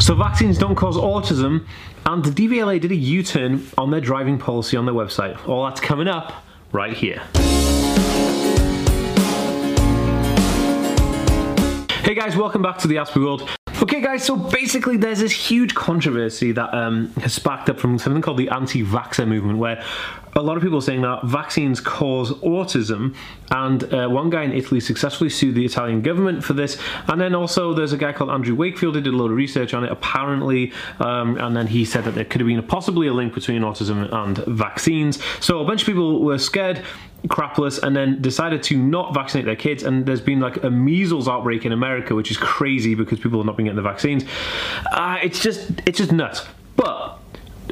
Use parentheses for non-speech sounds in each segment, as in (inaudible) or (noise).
So vaccines don't cause autism, and the DVLA did a U-turn on their driving policy on their website. All that's coming up right here. Hey guys, welcome back to the Aspie World. Okay guys, so basically there's this huge controversy that um, has sparked up from something called the anti-vaxxer movement where a lot of people are saying that vaccines cause autism and uh, one guy in Italy successfully sued the Italian government for this and then also there's a guy called Andrew Wakefield who did a lot of research on it apparently um, and then he said that there could have been a, possibly a link between autism and vaccines. So a bunch of people were scared crapless and then decided to not vaccinate their kids and there's been like a measles outbreak in America which is crazy because people have not been getting the vaccines. Uh, it's just it's just nuts. But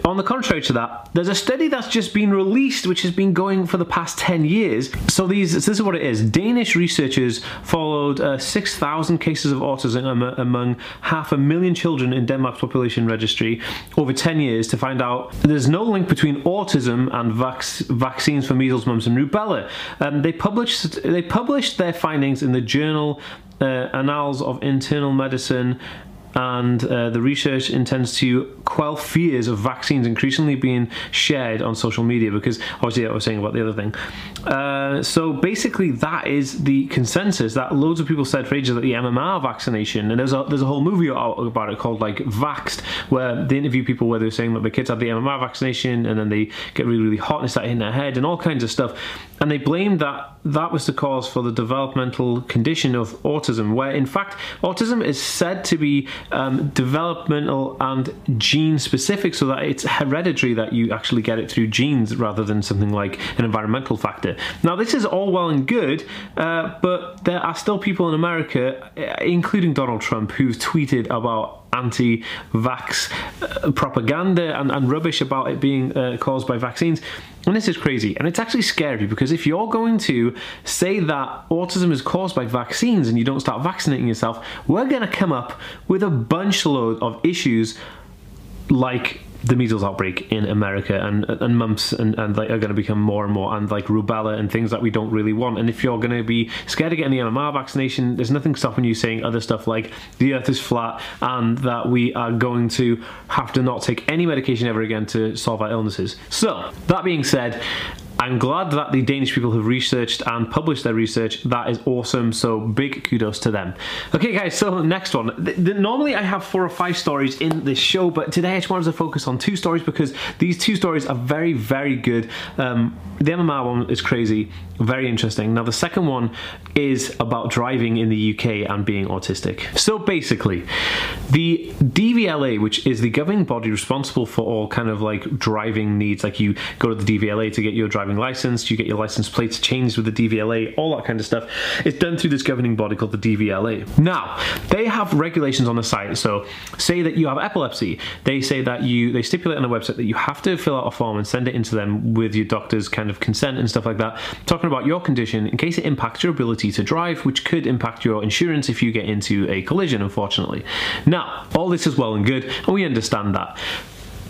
on the contrary to that, there's a study that's just been released which has been going for the past 10 years. So these, this is what it is. Danish researchers followed uh, 6,000 cases of autism among half a million children in Denmark's population registry over 10 years to find out there's no link between autism and vac vaccines for measles, mumps and rubella. Um, they published they published their findings in the journal uh, Annals of Internal Medicine and uh, the research intends to quell fears of vaccines increasingly being shared on social media because obviously I was saying about the other thing. Uh, so basically that is the consensus that loads of people said for ages that the MMR vaccination and there's a there's a whole movie out about it called like Vaxxed where they interview people where they're saying that the kids had the MMR vaccination and then they get really really hot and start hitting their head and all kinds of stuff and they blamed that that was the cause for the developmental condition of autism where in fact autism is said to be um, developmental and gene specific so that it's hereditary that you actually get it through genes rather than something like an environmental factor. Now, this is all well and good, uh, but there are still people in America, uh, including Donald Trump, who've tweeted about anti vax uh, propaganda and, and, rubbish about it being uh, caused by vaccines. And this is crazy. And it's actually scary because if you're going to say that autism is caused by vaccines and you don't start vaccinating yourself, we're going to come up with a bunch load of issues like the measles outbreak in America and and mumps and, and like are going to become more and more and like rubella and things that we don't really want. And if you're going to be scared of getting the MMR vaccination there's nothing stopping you saying other stuff like the earth is flat and that we are going to have to not take any medication ever again to solve our illnesses. So that being said I'm glad that the Danish people have researched and published their research. That is awesome. So big kudos to them. Okay, guys. So next one. The, the, normally I have four or five stories in this show, but today I just wanted to focus on two stories because these two stories are very, very good. Um, the MMR one is crazy, very interesting. Now the second one is about driving in the UK and being autistic. So basically, the DVLA, which is the governing body responsible for all kind of like driving needs, like you go to the DVLA to get your driving driving license, you get your license plates changed with the DVLA, all that kind of stuff. It's done through this governing body called the DVLA. Now, they have regulations on the site. So, say that you have epilepsy, they say that you they stipulate on the website that you have to fill out a form and send it into them with your doctor's kind of consent and stuff like that, talking about your condition in case it impacts your ability to drive, which could impact your insurance if you get into a collision, unfortunately. Now, all this is well and good, and we understand that.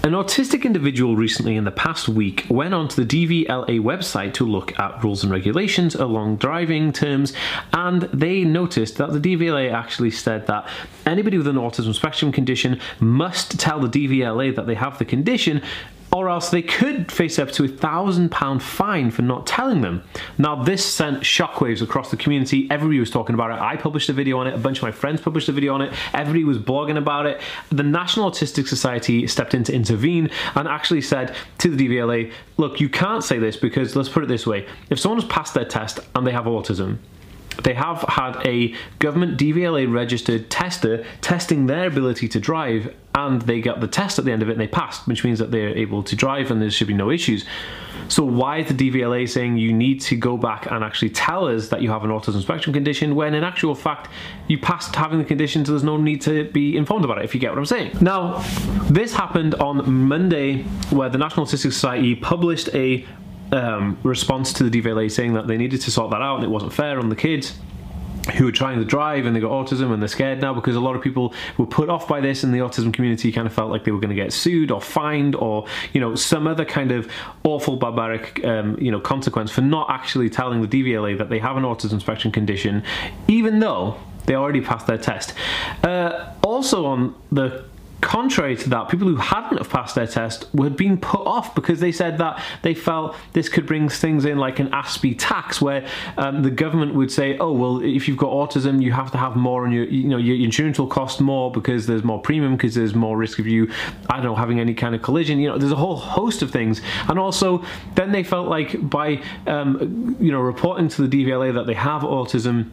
An autistic individual recently in the past week went onto the DVLA website to look at rules and regulations along driving terms, and they noticed that the DVLA actually said that anybody with an autism spectrum condition must tell the DVLA that they have the condition or else they could face up to a thousand pound fine for not telling them. Now, this sent shockwaves across the community. Everybody was talking about it. I published a video on it, a bunch of my friends published a video on it, everybody was blogging about it. The National Autistic Society stepped in to intervene and actually said to the DVLA, look, you can't say this because let's put it this way if someone's passed their test and they have autism, they have had a government DVLA registered tester testing their ability to drive and they got the test at the end of it and they passed, which means that they're able to drive and there should be no issues. So why is the DVLA saying you need to go back and actually tell us that you have an autism spectrum condition when in actual fact you passed having the condition so there's no need to be informed about it if you get what I'm saying. Now this happened on Monday where the National Autistic Society published a um, response to the DVLA saying that they needed to sort that out and it wasn't fair on the kids who are trying to drive and they got autism and they're scared now because a lot of people were put off by this and the autism community kind of felt like they were going to get sued or fined or you know some other kind of awful barbaric um, you know consequence for not actually telling the DVLA that they have an autism spectrum condition even though they already passed their test. Uh, also on the contrary to that, people who hadn't have passed their test were being put off because they said that they felt this could bring things in like an Aspie tax, where um, the government would say, "Oh, well, if you've got autism, you have to have more, and your you know your insurance will cost more because there's more premium because there's more risk of you, I don't know, having any kind of collision. You know, there's a whole host of things, and also then they felt like by um, you know reporting to the DVLA that they have autism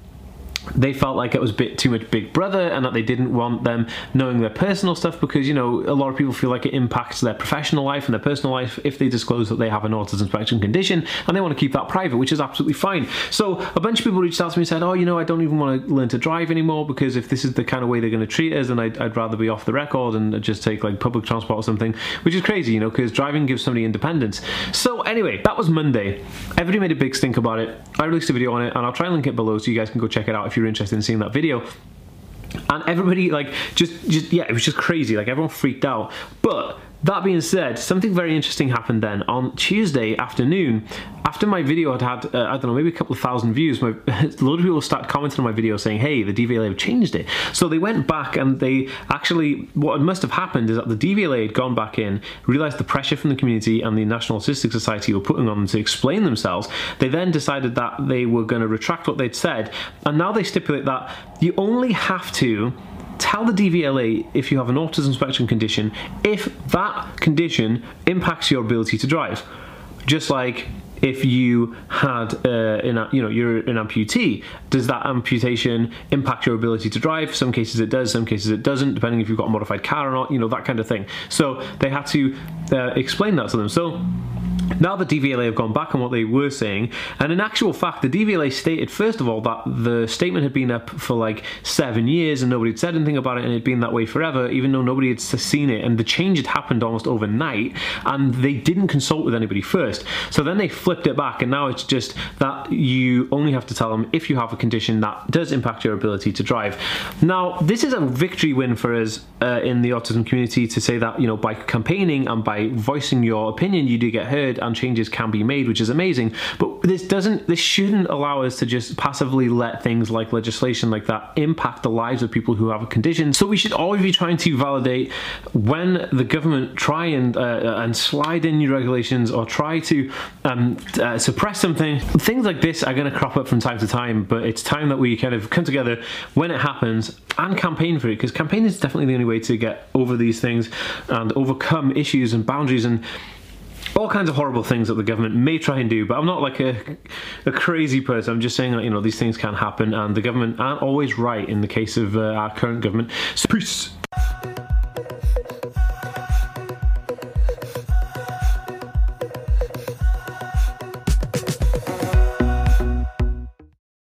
they felt like it was a bit too much Big Brother and that they didn't want them knowing their personal stuff because, you know, a lot of people feel like it impacts their professional life and their personal life if they disclose that they have an autism spectrum condition and they want to keep that private, which is absolutely fine. So a bunch of people reached out to me and said, oh, you know, I don't even want to learn to drive anymore because if this is the kind of way they're going to treat us, then I'd, I'd rather be off the record and just take like public transport or something, which is crazy, you know, because driving gives somebody independence. So anyway, that was Monday. Everybody made a big stink about it. I released a video on it and I'll try and link it below so you guys can go check it out if you're interested in seeing that video. And everybody like just just yeah it was just crazy. Like everyone freaked out. But that being said, something very interesting happened then. On Tuesday afternoon, after my video had had, uh, I don't know, maybe a couple of thousand views, my, (laughs) a lot of people started commenting on my video saying, hey, the DVLA have changed it. So they went back and they actually, what must have happened is that the DVLA had gone back in, realised the pressure from the community and the National Autistic Society were putting on them to explain themselves. They then decided that they were going to retract what they'd said, and now they stipulate that you only have to tell the DVLA if you have an autism spectrum condition. If that condition impacts your ability to drive. Just like if you had uh, in a, you know you're an amputee does that amputation impact your ability to drive? Some cases it does some cases it doesn't depending if you've got a modified car or not you know that kind of thing. So they had to uh, explain that to them. So now the DVLA have gone back on what they were saying, and in actual fact, the DVLA stated first of all that the statement had been up for like seven years and nobody had said anything about it, and it had been that way forever, even though nobody had seen it, and the change had happened almost overnight, and they didn't consult with anybody first. So then they flipped it back, and now it's just that you only have to tell them if you have a condition that does impact your ability to drive. Now, this is a victory win for us uh, in the autism community to say that you know by campaigning and by voicing your opinion, you do get heard and changes can be made, which is amazing. But this doesn't, this shouldn't allow us to just passively let things like legislation like that impact the lives of people who have a condition. So we should always be trying to validate when the government try and uh, and slide in new regulations or try to um, uh, suppress something. Things like this are going to crop up from time to time, but it's time that we kind of come together when it happens and campaign for it because campaign is definitely the only way to get over these things and overcome issues and boundaries and all kinds of horrible things that the government may try and do, but I'm not like a, a crazy person. I'm just saying that, you know, these things can happen and the government aren't always right in the case of uh, our current government. So, peace.